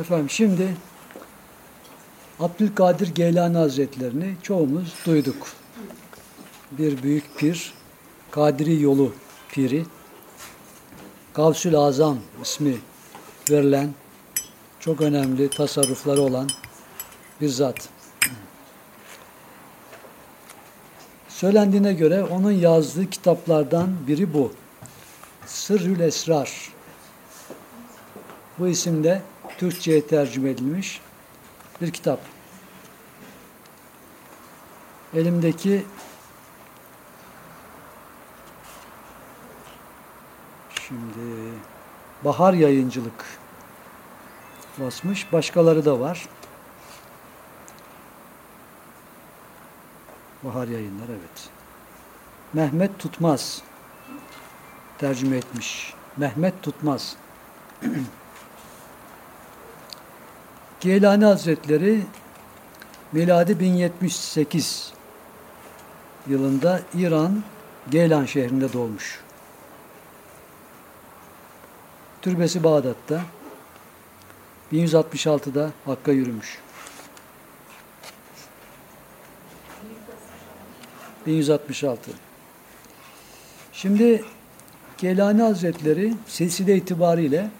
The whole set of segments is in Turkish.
Efendim şimdi Abdülkadir Geylani Hazretlerini çoğumuz duyduk. Bir büyük pir, Kadiri yolu piri, Gavsül Azam ismi verilen çok önemli tasarrufları olan bir zat. Söylendiğine göre onun yazdığı kitaplardan biri bu. Sırrül Esrar. Bu isimde Türkçe'ye tercüme edilmiş bir kitap. Elimdeki şimdi Bahar Yayıncılık basmış. Başkaları da var. Bahar Yayınlar evet. Mehmet Tutmaz tercüme etmiş. Mehmet Tutmaz. Geylani Hazretleri miladi 1078 yılında İran Geylan şehrinde doğmuş. Türbesi Bağdat'ta 1166'da Hakk'a yürümüş. 1166. Şimdi Geylani Hazretleri silsile itibariyle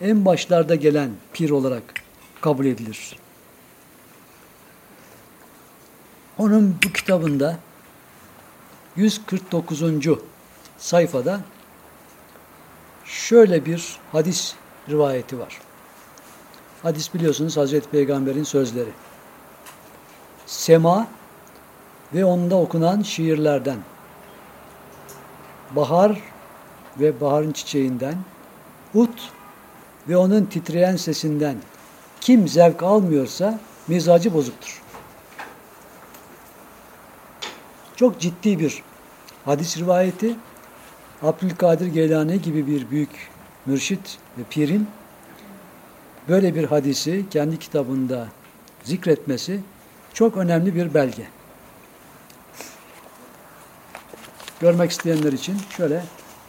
en başlarda gelen pir olarak kabul edilir. Onun bu kitabında 149. sayfada şöyle bir hadis rivayeti var. Hadis biliyorsunuz Hazreti Peygamber'in sözleri. Sema ve onda okunan şiirlerden, bahar ve baharın çiçeğinden, ut ve onun titreyen sesinden kim zevk almıyorsa mizacı bozuktur. Çok ciddi bir hadis rivayeti. Abdülkadir Geylani gibi bir büyük mürşit ve pirin böyle bir hadisi kendi kitabında zikretmesi çok önemli bir belge. Görmek isteyenler için şöyle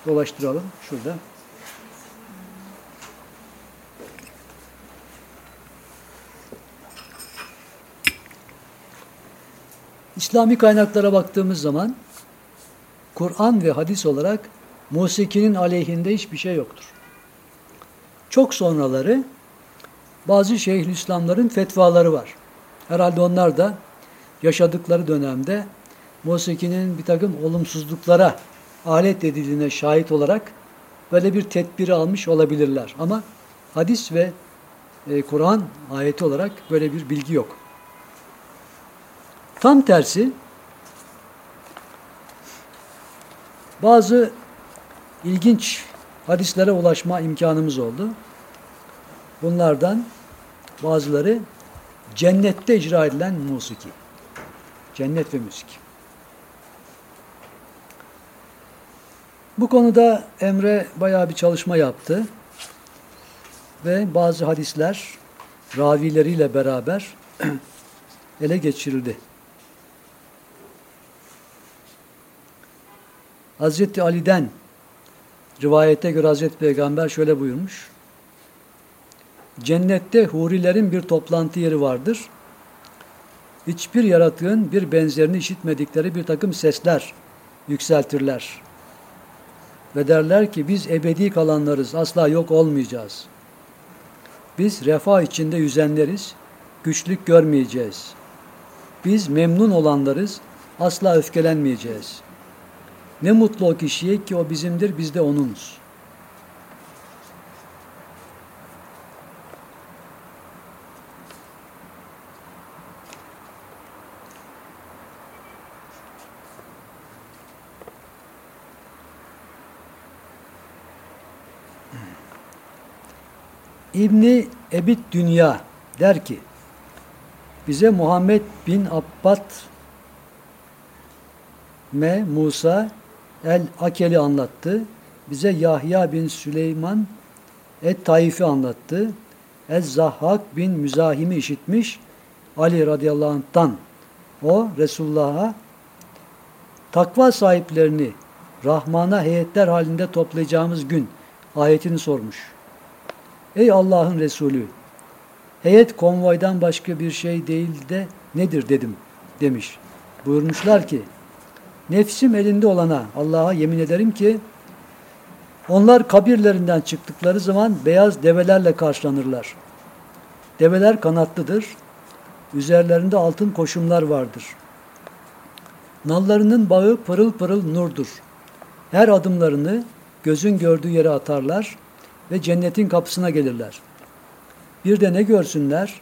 dolaştıralım şurada. İslami kaynaklara baktığımız zaman Kur'an ve hadis olarak musikinin aleyhinde hiçbir şey yoktur. Çok sonraları bazı şeyhülislamların fetvaları var. Herhalde onlar da yaşadıkları dönemde musikinin bir takım olumsuzluklara alet edildiğine şahit olarak böyle bir tedbiri almış olabilirler. Ama hadis ve e, Kur'an ayeti olarak böyle bir bilgi yok. Tam tersi bazı ilginç hadislere ulaşma imkanımız oldu. Bunlardan bazıları cennette icra edilen musiki. Cennet ve müzik. Bu konuda Emre bayağı bir çalışma yaptı. Ve bazı hadisler ravileriyle beraber ele geçirildi. Hazreti Ali'den rivayete göre Hazreti Peygamber şöyle buyurmuş. Cennette hurilerin bir toplantı yeri vardır. Hiçbir yaratığın bir benzerini işitmedikleri bir takım sesler yükseltirler. Ve derler ki biz ebedi kalanlarız, asla yok olmayacağız. Biz refah içinde yüzenleriz, güçlük görmeyeceğiz. Biz memnun olanlarız, asla öfkelenmeyeceğiz.'' Ne mutlu o kişiye ki o bizimdir, biz de onunuz. İbni Ebit Dünya der ki, bize Muhammed bin Abbad me Musa el-Akeli anlattı. Bize Yahya bin Süleyman et-Taif'i anlattı. Ez-Zahhak bin Müzahim'i işitmiş. Ali radıyallahu anh'tan o Resulullah'a takva sahiplerini Rahman'a heyetler halinde toplayacağımız gün ayetini sormuş. Ey Allah'ın Resulü heyet konvoydan başka bir şey değil de nedir dedim demiş. Buyurmuşlar ki nefsim elinde olana Allah'a yemin ederim ki onlar kabirlerinden çıktıkları zaman beyaz develerle karşılanırlar. Develer kanatlıdır. Üzerlerinde altın koşumlar vardır. Nallarının bağı pırıl pırıl nurdur. Her adımlarını gözün gördüğü yere atarlar ve cennetin kapısına gelirler. Bir de ne görsünler?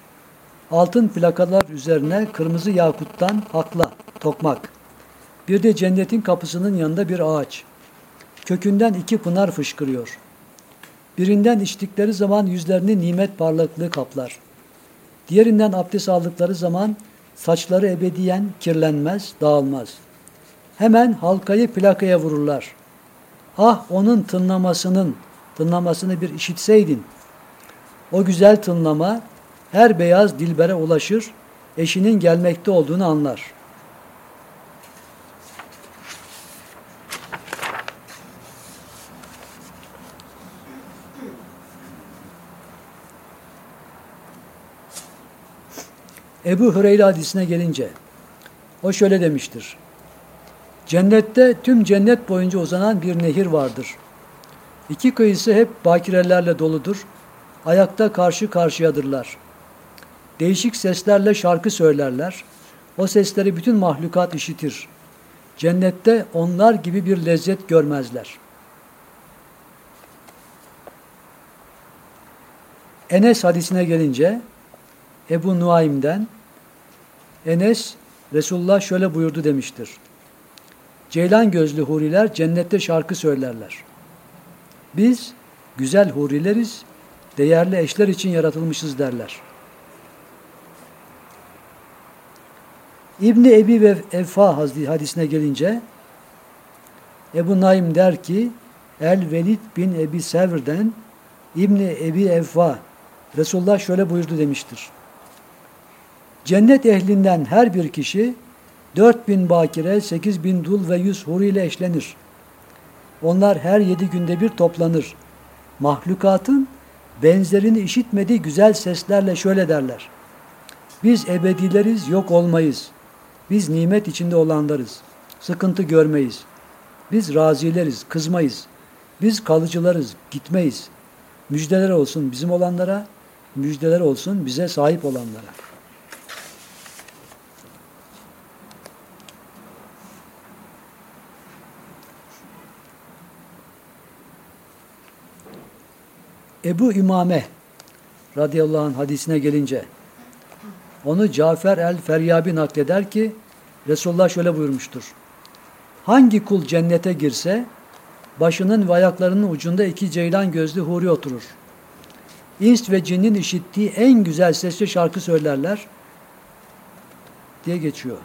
Altın plakalar üzerine kırmızı yakuttan hakla, tokmak. Bir de cennetin kapısının yanında bir ağaç. Kökünden iki pınar fışkırıyor. Birinden içtikleri zaman yüzlerini nimet parlaklığı kaplar. Diğerinden abdest aldıkları zaman saçları ebediyen kirlenmez, dağılmaz. Hemen halkayı plakaya vururlar. Ah onun tınlamasının, tınlamasını bir işitseydin. O güzel tınlama her beyaz dilbere ulaşır, eşinin gelmekte olduğunu anlar. Ebu Hüreyre hadisine gelince o şöyle demiştir. Cennette tüm cennet boyunca uzanan bir nehir vardır. İki kıyısı hep bakirelerle doludur. Ayakta karşı karşıyadırlar. Değişik seslerle şarkı söylerler. O sesleri bütün mahlukat işitir. Cennette onlar gibi bir lezzet görmezler. Enes hadisine gelince Ebu Nuaym'den Enes Resulullah şöyle buyurdu demiştir. Ceylan gözlü huriler cennette şarkı söylerler. Biz güzel hurileriz, değerli eşler için yaratılmışız derler. İbni Ebi ve Efa hadisine gelince Ebu Naim der ki El Velid bin Ebi Sevr'den İbni Ebi Efa Resulullah şöyle buyurdu demiştir. Cennet ehlinden her bir kişi dört bin bakire, sekiz bin dul ve yüz huri ile eşlenir. Onlar her yedi günde bir toplanır. Mahlukatın benzerini işitmediği güzel seslerle şöyle derler. Biz ebedileriz, yok olmayız. Biz nimet içinde olanlarız. Sıkıntı görmeyiz. Biz razileriz, kızmayız. Biz kalıcılarız, gitmeyiz. Müjdeler olsun bizim olanlara, müjdeler olsun bize sahip olanlara. Ebu İmame radıyallahu anh hadisine gelince onu Cafer el-Feryabi nakleder ki Resulullah şöyle buyurmuştur. Hangi kul cennete girse başının ve ayaklarının ucunda iki ceylan gözlü huri oturur. İns ve cinnin işittiği en güzel sesli şarkı söylerler diye geçiyor.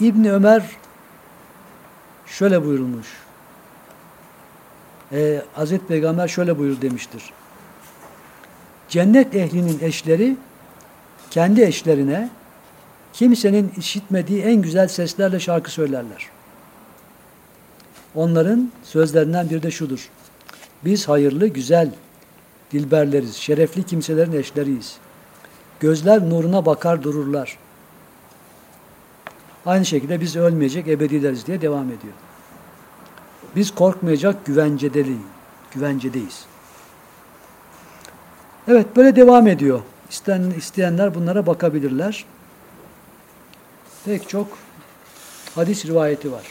İbni Ömer şöyle buyurulmuş e, Hazreti Peygamber şöyle buyur demiştir. Cennet ehlinin eşleri kendi eşlerine kimsenin işitmediği en güzel seslerle şarkı söylerler. Onların sözlerinden bir de şudur. Biz hayırlı, güzel dilberleriz, şerefli kimselerin eşleriyiz. Gözler nuruna bakar dururlar. Aynı şekilde biz ölmeyecek ebedileriz diye devam ediyor. Biz korkmayacak güvencedeliyiz. Güvencedeyiz. Evet böyle devam ediyor. İsteyen, isteyenler bunlara bakabilirler. Pek çok hadis rivayeti var.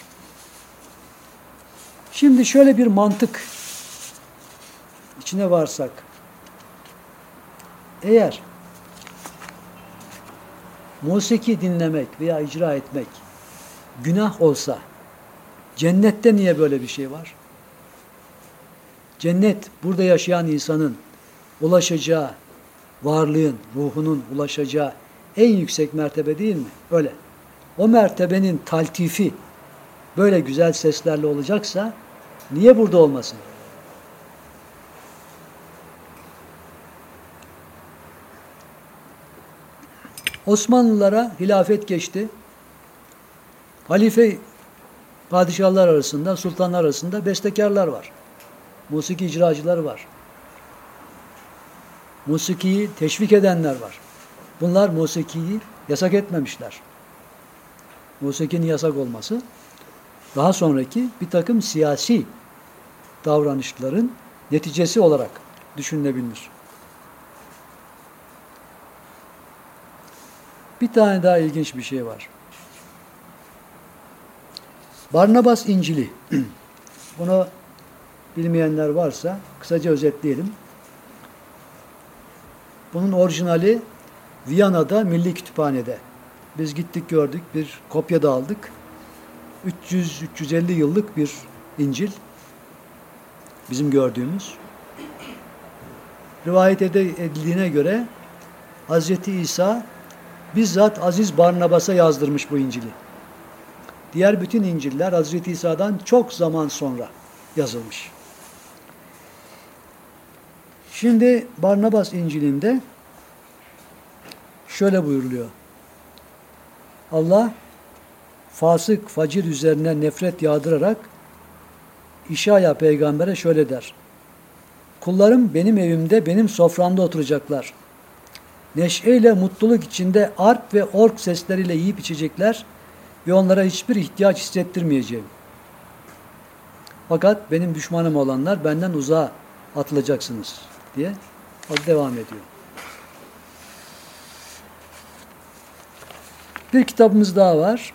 Şimdi şöyle bir mantık içine varsak. Eğer musiki dinlemek veya icra etmek günah olsa Cennette niye böyle bir şey var? Cennet burada yaşayan insanın ulaşacağı, varlığın, ruhunun ulaşacağı en yüksek mertebe değil mi? Öyle. O mertebenin taltifi böyle güzel seslerle olacaksa niye burada olmasın? Osmanlılara hilafet geçti. Halife padişahlar arasında, sultanlar arasında bestekarlar var. musiki icracıları var. Musikiyi teşvik edenler var. Bunlar musikiyi yasak etmemişler. Musikinin yasak olması daha sonraki bir takım siyasi davranışların neticesi olarak düşünülebilir. Bir tane daha ilginç bir şey var. Barnabas İncil'i. Bunu bilmeyenler varsa kısaca özetleyelim. Bunun orijinali Viyana'da Milli Kütüphane'de. Biz gittik gördük, bir kopya da aldık. 300-350 yıllık bir İncil. Bizim gördüğümüz. Rivayet edildiğine göre Hz. İsa bizzat Aziz Barnabas'a yazdırmış bu İncil'i. Diğer bütün İncil'ler Hz. İsa'dan çok zaman sonra yazılmış. Şimdi Barnabas İncil'inde şöyle buyuruluyor. Allah fasık facir üzerine nefret yağdırarak İşaya peygambere şöyle der. Kullarım benim evimde benim soframda oturacaklar. Neşeyle mutluluk içinde arp ve ork sesleriyle yiyip içecekler ve onlara hiçbir ihtiyaç hissettirmeyeceğim. Fakat benim düşmanım olanlar benden uzağa atılacaksınız diye devam ediyor. Bir kitabımız daha var.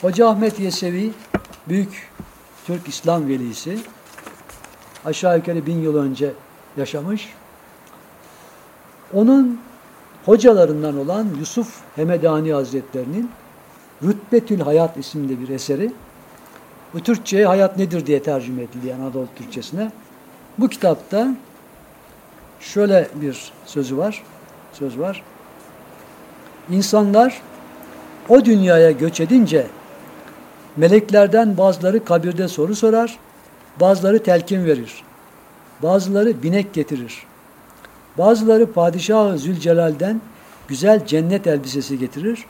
Hoca Ahmet Yesevi, büyük Türk İslam velisi, aşağı yukarı bin yıl önce yaşamış. Onun hocalarından olan Yusuf Hemedani Hazretlerinin Rütbetül Hayat isimli bir eseri. Bu Türkçe'ye hayat nedir diye tercüme edildi Anadolu Türkçesine. Bu kitapta şöyle bir sözü var. Söz var. İnsanlar o dünyaya göç edince meleklerden bazıları kabirde soru sorar, bazıları telkin verir, bazıları binek getirir, bazıları Padişah-ı Zülcelal'den güzel cennet elbisesi getirir,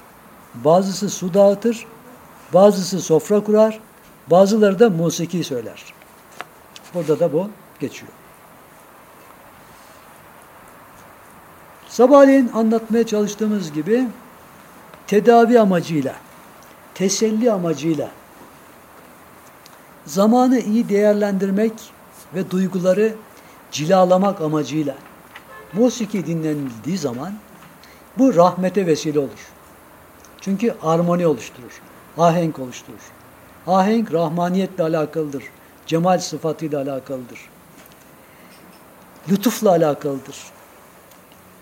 bazısı su dağıtır, bazısı sofra kurar, bazıları da musiki söyler. Burada da bu geçiyor. Sabahleyin anlatmaya çalıştığımız gibi tedavi amacıyla, teselli amacıyla, zamanı iyi değerlendirmek ve duyguları cilalamak amacıyla musiki dinlenildiği zaman bu rahmete vesile olur. Çünkü armoni oluşturur, ahenk oluşturur. Ahenk rahmaniyetle alakalıdır, cemal sıfatıyla alakalıdır, lütufla alakalıdır.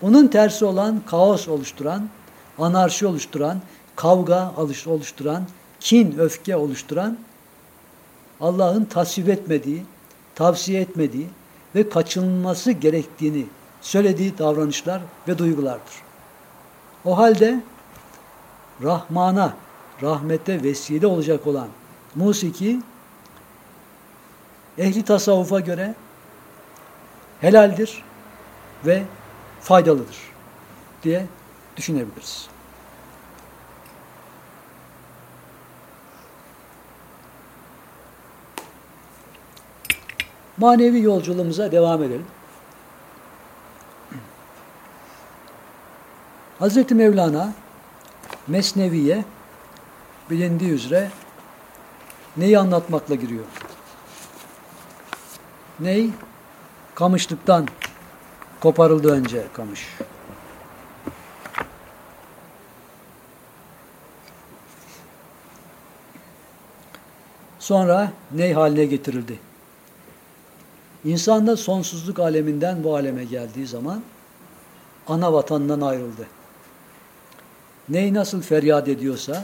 Onun tersi olan kaos oluşturan, anarşi oluşturan, kavga oluşturan, kin, öfke oluşturan Allah'ın tasvip etmediği, tavsiye etmediği ve kaçınılması gerektiğini söylediği davranışlar ve duygulardır. O halde Rahman'a, rahmete vesile olacak olan musiki ehli tasavvufa göre helaldir ve faydalıdır diye düşünebiliriz. Manevi yolculuğumuza devam edelim. Hazreti Mevlana Mesnevi'ye bilindiği üzere neyi anlatmakla giriyor? Ney? Kamışlıktan koparıldı önce kamış. Sonra ney haline getirildi? İnsan da sonsuzluk aleminden bu aleme geldiği zaman ana vatanından ayrıldı. Ney nasıl feryat ediyorsa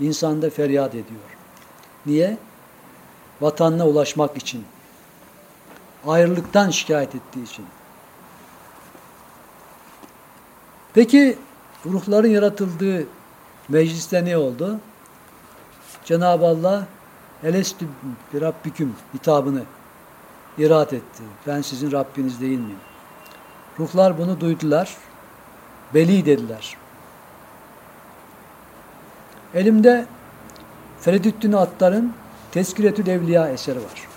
insan da feryat ediyor. Niye? Vatanına ulaşmak için. Ayrılıktan şikayet ettiği için. Peki ruhların yaratıldığı mecliste ne oldu? Cenab-ı Allah Elestü bir Rabbiküm hitabını irat etti. Ben sizin Rabbiniz değil miyim? Ruhlar bunu duydular. Beli dediler. Elimde Feridüddin Attar'ın Tezkiretül Evliya eseri var.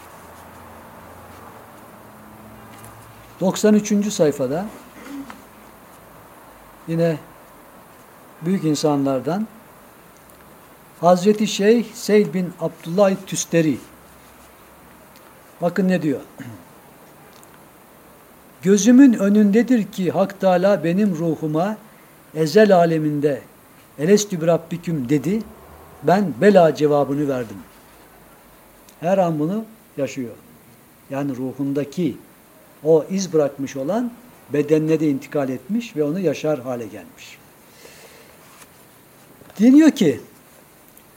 93. sayfada yine büyük insanlardan Hazreti Şeyh Seyd bin Abdullah Tüsteri bakın ne diyor Gözümün önündedir ki Hak Teala benim ruhuma ezel aleminde elestü rabbiküm dedi. Ben bela cevabını verdim. Her an bunu yaşıyor. Yani ruhundaki o iz bırakmış olan bedenine de intikal etmiş ve onu yaşar hale gelmiş. Deniyor ki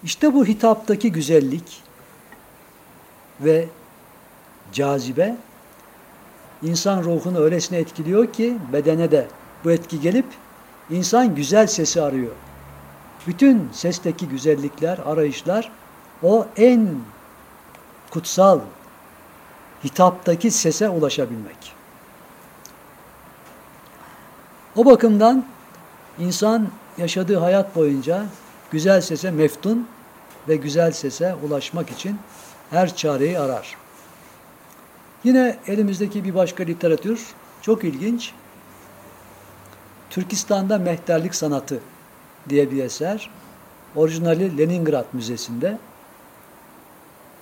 işte bu hitaptaki güzellik ve cazibe insan ruhunu öylesine etkiliyor ki bedene de bu etki gelip insan güzel sesi arıyor. Bütün sesteki güzellikler, arayışlar o en kutsal hitaptaki sese ulaşabilmek. O bakımdan insan yaşadığı hayat boyunca güzel sese meftun ve güzel sese ulaşmak için her çareyi arar. Yine elimizdeki bir başka literatür çok ilginç. Türkistan'da Mehterlik Sanatı diye bir eser. Orijinali Leningrad Müzesi'nde.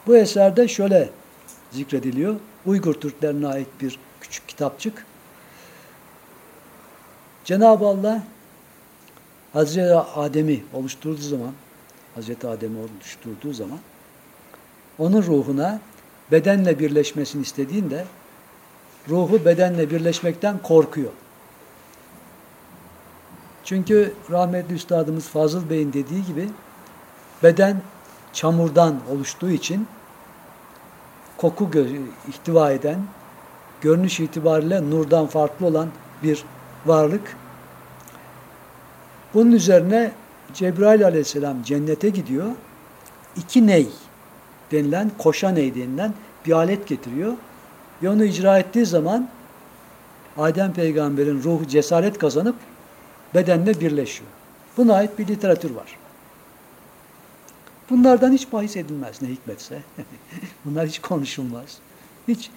Bu eserde şöyle zikrediliyor. Uygur Türklerine ait bir küçük kitapçık. Cenab-ı Allah Hazreti Adem'i oluşturduğu zaman Hazreti Adem'i oluşturduğu zaman onun ruhuna bedenle birleşmesini istediğinde ruhu bedenle birleşmekten korkuyor. Çünkü rahmetli üstadımız Fazıl Bey'in dediği gibi beden çamurdan oluştuğu için koku ihtiva eden, görünüş itibariyle nurdan farklı olan bir varlık. Bunun üzerine Cebrail aleyhisselam cennete gidiyor. İki ney denilen, koşa ney denilen bir alet getiriyor. Ve onu icra ettiği zaman Adem peygamberin ruhu cesaret kazanıp bedenle birleşiyor. Buna ait bir literatür var. Bunlardan hiç bahis edilmez ne hikmetse. Bunlar hiç konuşulmaz. Hiç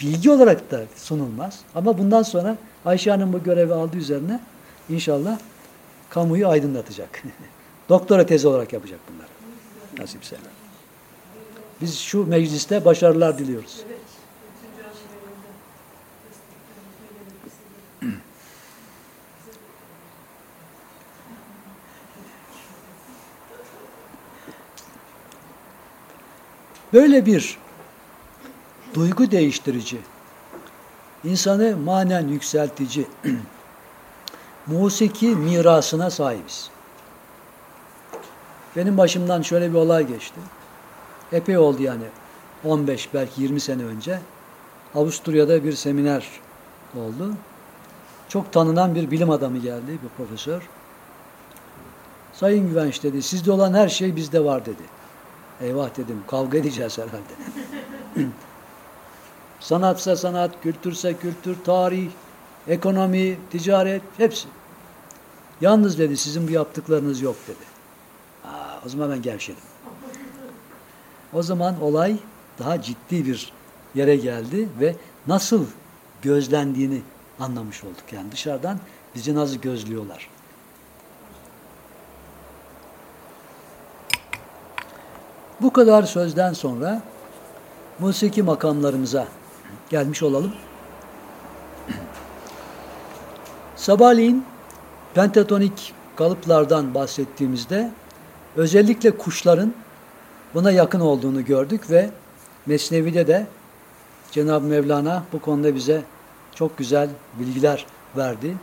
bilgi olarak da sunulmaz. Ama bundan sonra Ayşe Hanım bu görevi aldığı üzerine inşallah kamuyu aydınlatacak. Doktora tezi olarak yapacak bunlar. Nasipse. Biz şu mecliste başarılar diliyoruz. Böyle bir duygu değiştirici, insanı manen yükseltici musiki mirasına sahibiz. Benim başımdan şöyle bir olay geçti. Epey oldu yani. 15 belki 20 sene önce Avusturya'da bir seminer oldu. Çok tanınan bir bilim adamı geldi, bir profesör. Sayın Güvenç dedi, sizde olan her şey bizde var dedi. Eyvah dedim, kavga edeceğiz herhalde. Sanatsa sanat, kültürse kültür, tarih, ekonomi, ticaret, hepsi. Yalnız dedi, sizin bu yaptıklarınız yok dedi. Aa, o zaman ben gevşedim. O zaman olay daha ciddi bir yere geldi ve nasıl gözlendiğini anlamış olduk. Yani dışarıdan bizi nasıl gözlüyorlar. Bu kadar sözden sonra musiki makamlarımıza gelmiş olalım. Sabahleyin pentatonik kalıplardan bahsettiğimizde özellikle kuşların buna yakın olduğunu gördük ve Mesnevi'de de Cenab-ı Mevlana bu konuda bize çok güzel bilgiler verdi.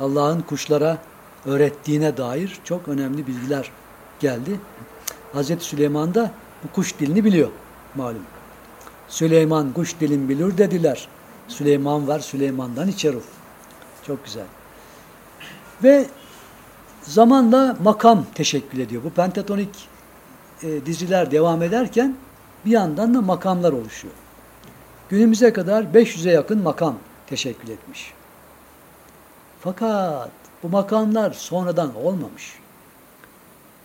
Allah'ın kuşlara öğrettiğine dair çok önemli bilgiler geldi. Hazreti Süleyman da bu kuş dilini biliyor malum. Süleyman kuş dilin bilir dediler. Süleyman var Süleyman'dan içer. Çok güzel. Ve zamanla makam teşekkül ediyor. Bu pentatonik e, diziler devam ederken bir yandan da makamlar oluşuyor. Günümüze kadar 500'e yakın makam teşekkül etmiş. Fakat bu makamlar sonradan olmamış.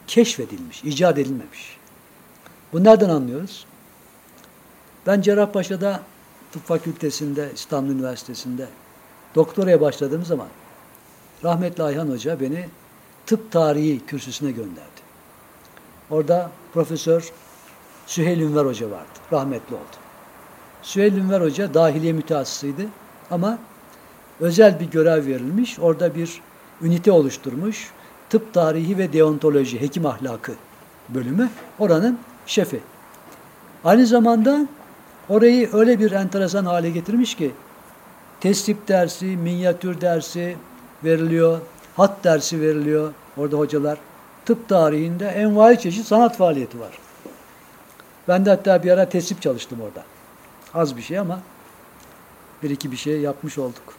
Keşfedilmiş, icat edilmemiş. Bu nereden anlıyoruz? Ben Cerrahpaşa'da tıp fakültesinde, İstanbul Üniversitesi'nde doktoraya başladığım zaman rahmetli Ayhan Hoca beni tıp tarihi kürsüsüne gönderdi. Orada Profesör Süheyl Ünver Hoca vardı. Rahmetli oldu. Süheyl Ünver Hoca dahiliye mütehassısıydı ama özel bir görev verilmiş. Orada bir ünite oluşturmuş. Tıp tarihi ve deontoloji, hekim ahlakı bölümü oranın şefi. Aynı zamanda orayı öyle bir enteresan hale getirmiş ki tesip dersi, minyatür dersi veriliyor, hat dersi veriliyor orada hocalar. Tıp tarihinde envai çeşit sanat faaliyeti var. Ben de hatta bir ara tesip çalıştım orada. Az bir şey ama bir iki bir şey yapmış olduk.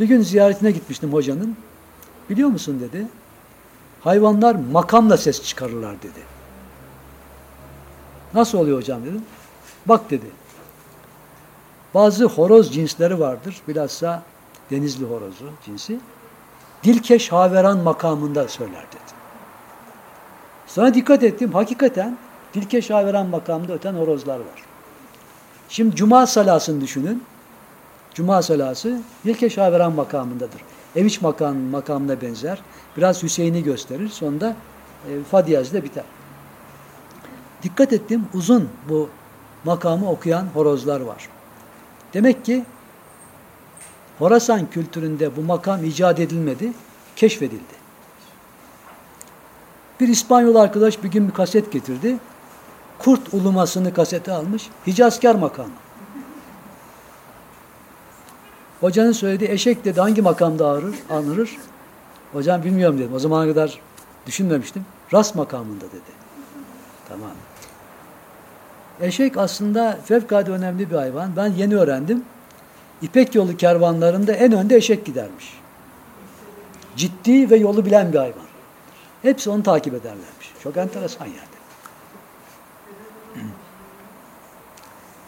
Bir gün ziyaretine gitmiştim hocanın. Biliyor musun dedi. Hayvanlar makamla ses çıkarırlar dedi. Nasıl oluyor hocam dedim. Bak dedi. Bazı horoz cinsleri vardır. Bilhassa denizli horozu cinsi. Dilkeş haveran makamında söyler dedi. Sonra dikkat ettim. Hakikaten dilkeş haveran makamında öten horozlar var. Şimdi cuma salasını düşünün. Cuma salası dilkeş haveran makamındadır. Eviç makam, makamına benzer. Biraz Hüseyin'i gösterir. Sonunda e, Fadiyaz'da biter. Dikkat ettim uzun bu makamı okuyan horozlar var. Demek ki Horasan kültüründe bu makam icat edilmedi, keşfedildi. Bir İspanyol arkadaş bir gün bir kaset getirdi. Kurt ulumasını kasete almış. Hicazkar makamı. Hocanın söylediği eşek dedi hangi makamda ağrır, anırır? Hocam bilmiyorum dedim. O zamana kadar düşünmemiştim. Ras makamında dedi. Tamam. Eşek aslında fevkalade önemli bir hayvan. Ben yeni öğrendim. İpek yolu kervanlarında en önde eşek gidermiş. Ciddi ve yolu bilen bir hayvan. Hepsi onu takip ederlermiş. Çok enteresan yani.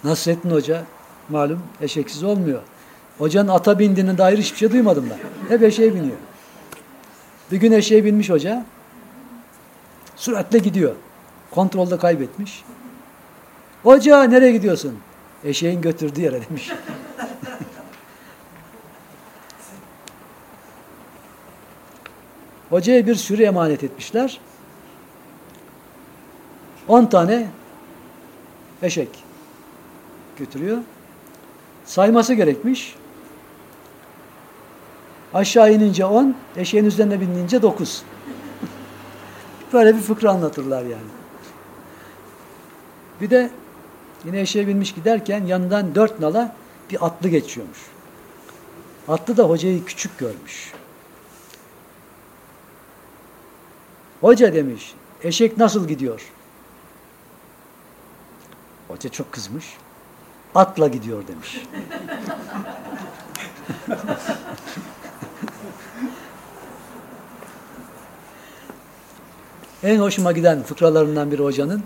Nasrettin Hoca malum eşeksiz olmuyor. Hocanın ata bindiğine dair hiçbir şey duymadım ben. Hep eşeğe biniyor. Bir gün eşeğe binmiş hoca. Süratle gidiyor. Kontrolde kaybetmiş. Hoca nereye gidiyorsun? Eşeğin götürdüğü yere demiş. Hocaya bir sürü emanet etmişler. 10 tane eşek götürüyor. Sayması gerekmiş. Aşağı inince 10, eşeğin üzerine binince 9. Böyle bir fıkra anlatırlar yani. Bir de yine eşeğe binmiş giderken yanından dört nala bir atlı geçiyormuş. Atlı da hocayı küçük görmüş. Hoca demiş, eşek nasıl gidiyor? Hoca çok kızmış. Atla gidiyor demiş. en hoşuma giden fıkralarından biri hocanın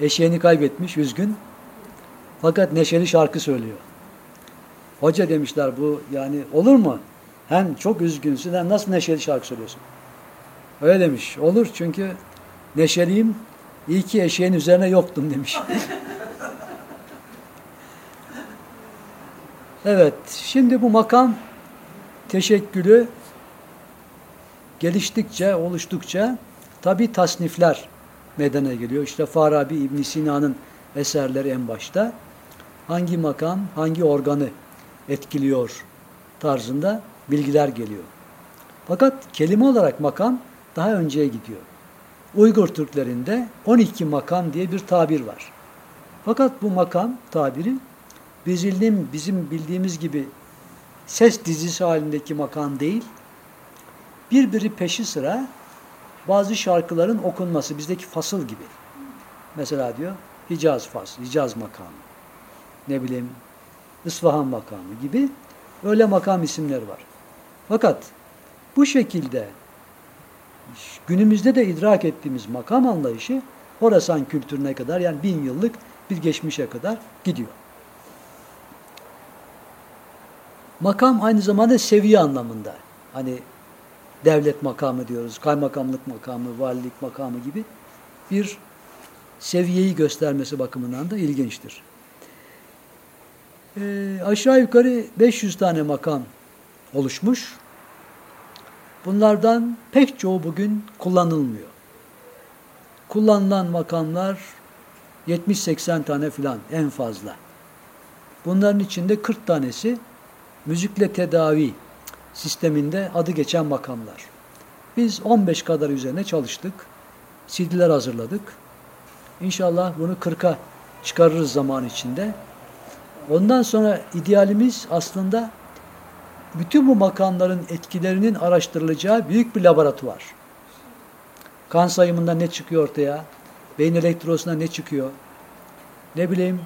eşeğini kaybetmiş, üzgün. Fakat neşeli şarkı söylüyor. Hoca demişler bu yani olur mu? Hem çok üzgünsün hem nasıl neşeli şarkı söylüyorsun? Öyle demiş. Olur çünkü neşeliyim. İyi ki eşeğin üzerine yoktum demiş. evet. Şimdi bu makam teşekkülü geliştikçe, oluştukça tabi tasnifler meydana geliyor. İşte Farabi İbn Sina'nın eserleri en başta. Hangi makam, hangi organı etkiliyor tarzında bilgiler geliyor. Fakat kelime olarak makam daha önceye gidiyor. Uygur Türklerinde 12 makam diye bir tabir var. Fakat bu makam tabiri bizim, bizim bildiğimiz gibi ses dizisi halindeki makam değil, birbiri peşi sıra bazı şarkıların okunması, bizdeki fasıl gibi. Mesela diyor Hicaz faslı, Hicaz makamı, ne bileyim İsfahan makamı gibi öyle makam isimleri var. Fakat bu şekilde günümüzde de idrak ettiğimiz makam anlayışı Horasan kültürüne kadar yani bin yıllık bir geçmişe kadar gidiyor. Makam aynı zamanda seviye anlamında. Hani devlet makamı diyoruz, kaymakamlık makamı, valilik makamı gibi bir seviyeyi göstermesi bakımından da ilginçtir. Ee, aşağı yukarı 500 tane makam oluşmuş. Bunlardan pek çoğu bugün kullanılmıyor. Kullanılan makamlar 70-80 tane filan en fazla. Bunların içinde 40 tanesi müzikle tedavi sisteminde adı geçen makamlar. Biz 15 kadar üzerine çalıştık. CD'ler hazırladık. İnşallah bunu 40'a çıkarırız zaman içinde. Ondan sonra idealimiz aslında bütün bu makamların etkilerinin araştırılacağı büyük bir laboratuvar. Kan sayımında ne çıkıyor ortaya? Beyin elektrosunda ne çıkıyor? Ne bileyim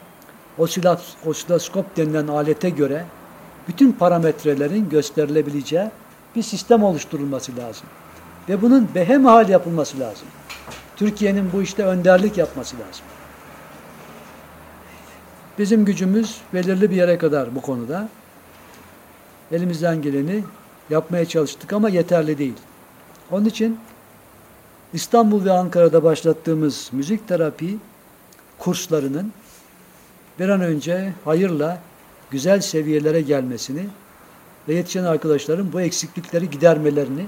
osiloskop denilen alete göre bütün parametrelerin gösterilebileceği bir sistem oluşturulması lazım. Ve bunun behemhal yapılması lazım. Türkiye'nin bu işte önderlik yapması lazım. Bizim gücümüz belirli bir yere kadar bu konuda. Elimizden geleni yapmaya çalıştık ama yeterli değil. Onun için İstanbul ve Ankara'da başlattığımız müzik terapi kurslarının bir an önce hayırla güzel seviyelere gelmesini ve yetişen arkadaşların bu eksiklikleri gidermelerini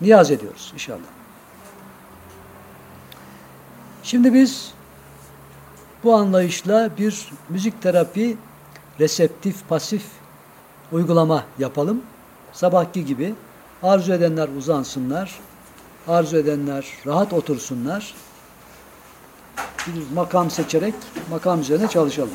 niyaz ediyoruz inşallah. Şimdi biz bu anlayışla bir müzik terapi reseptif, pasif uygulama yapalım. Sabahki gibi arzu edenler uzansınlar, arzu edenler rahat otursunlar. Bir makam seçerek makam üzerine çalışalım.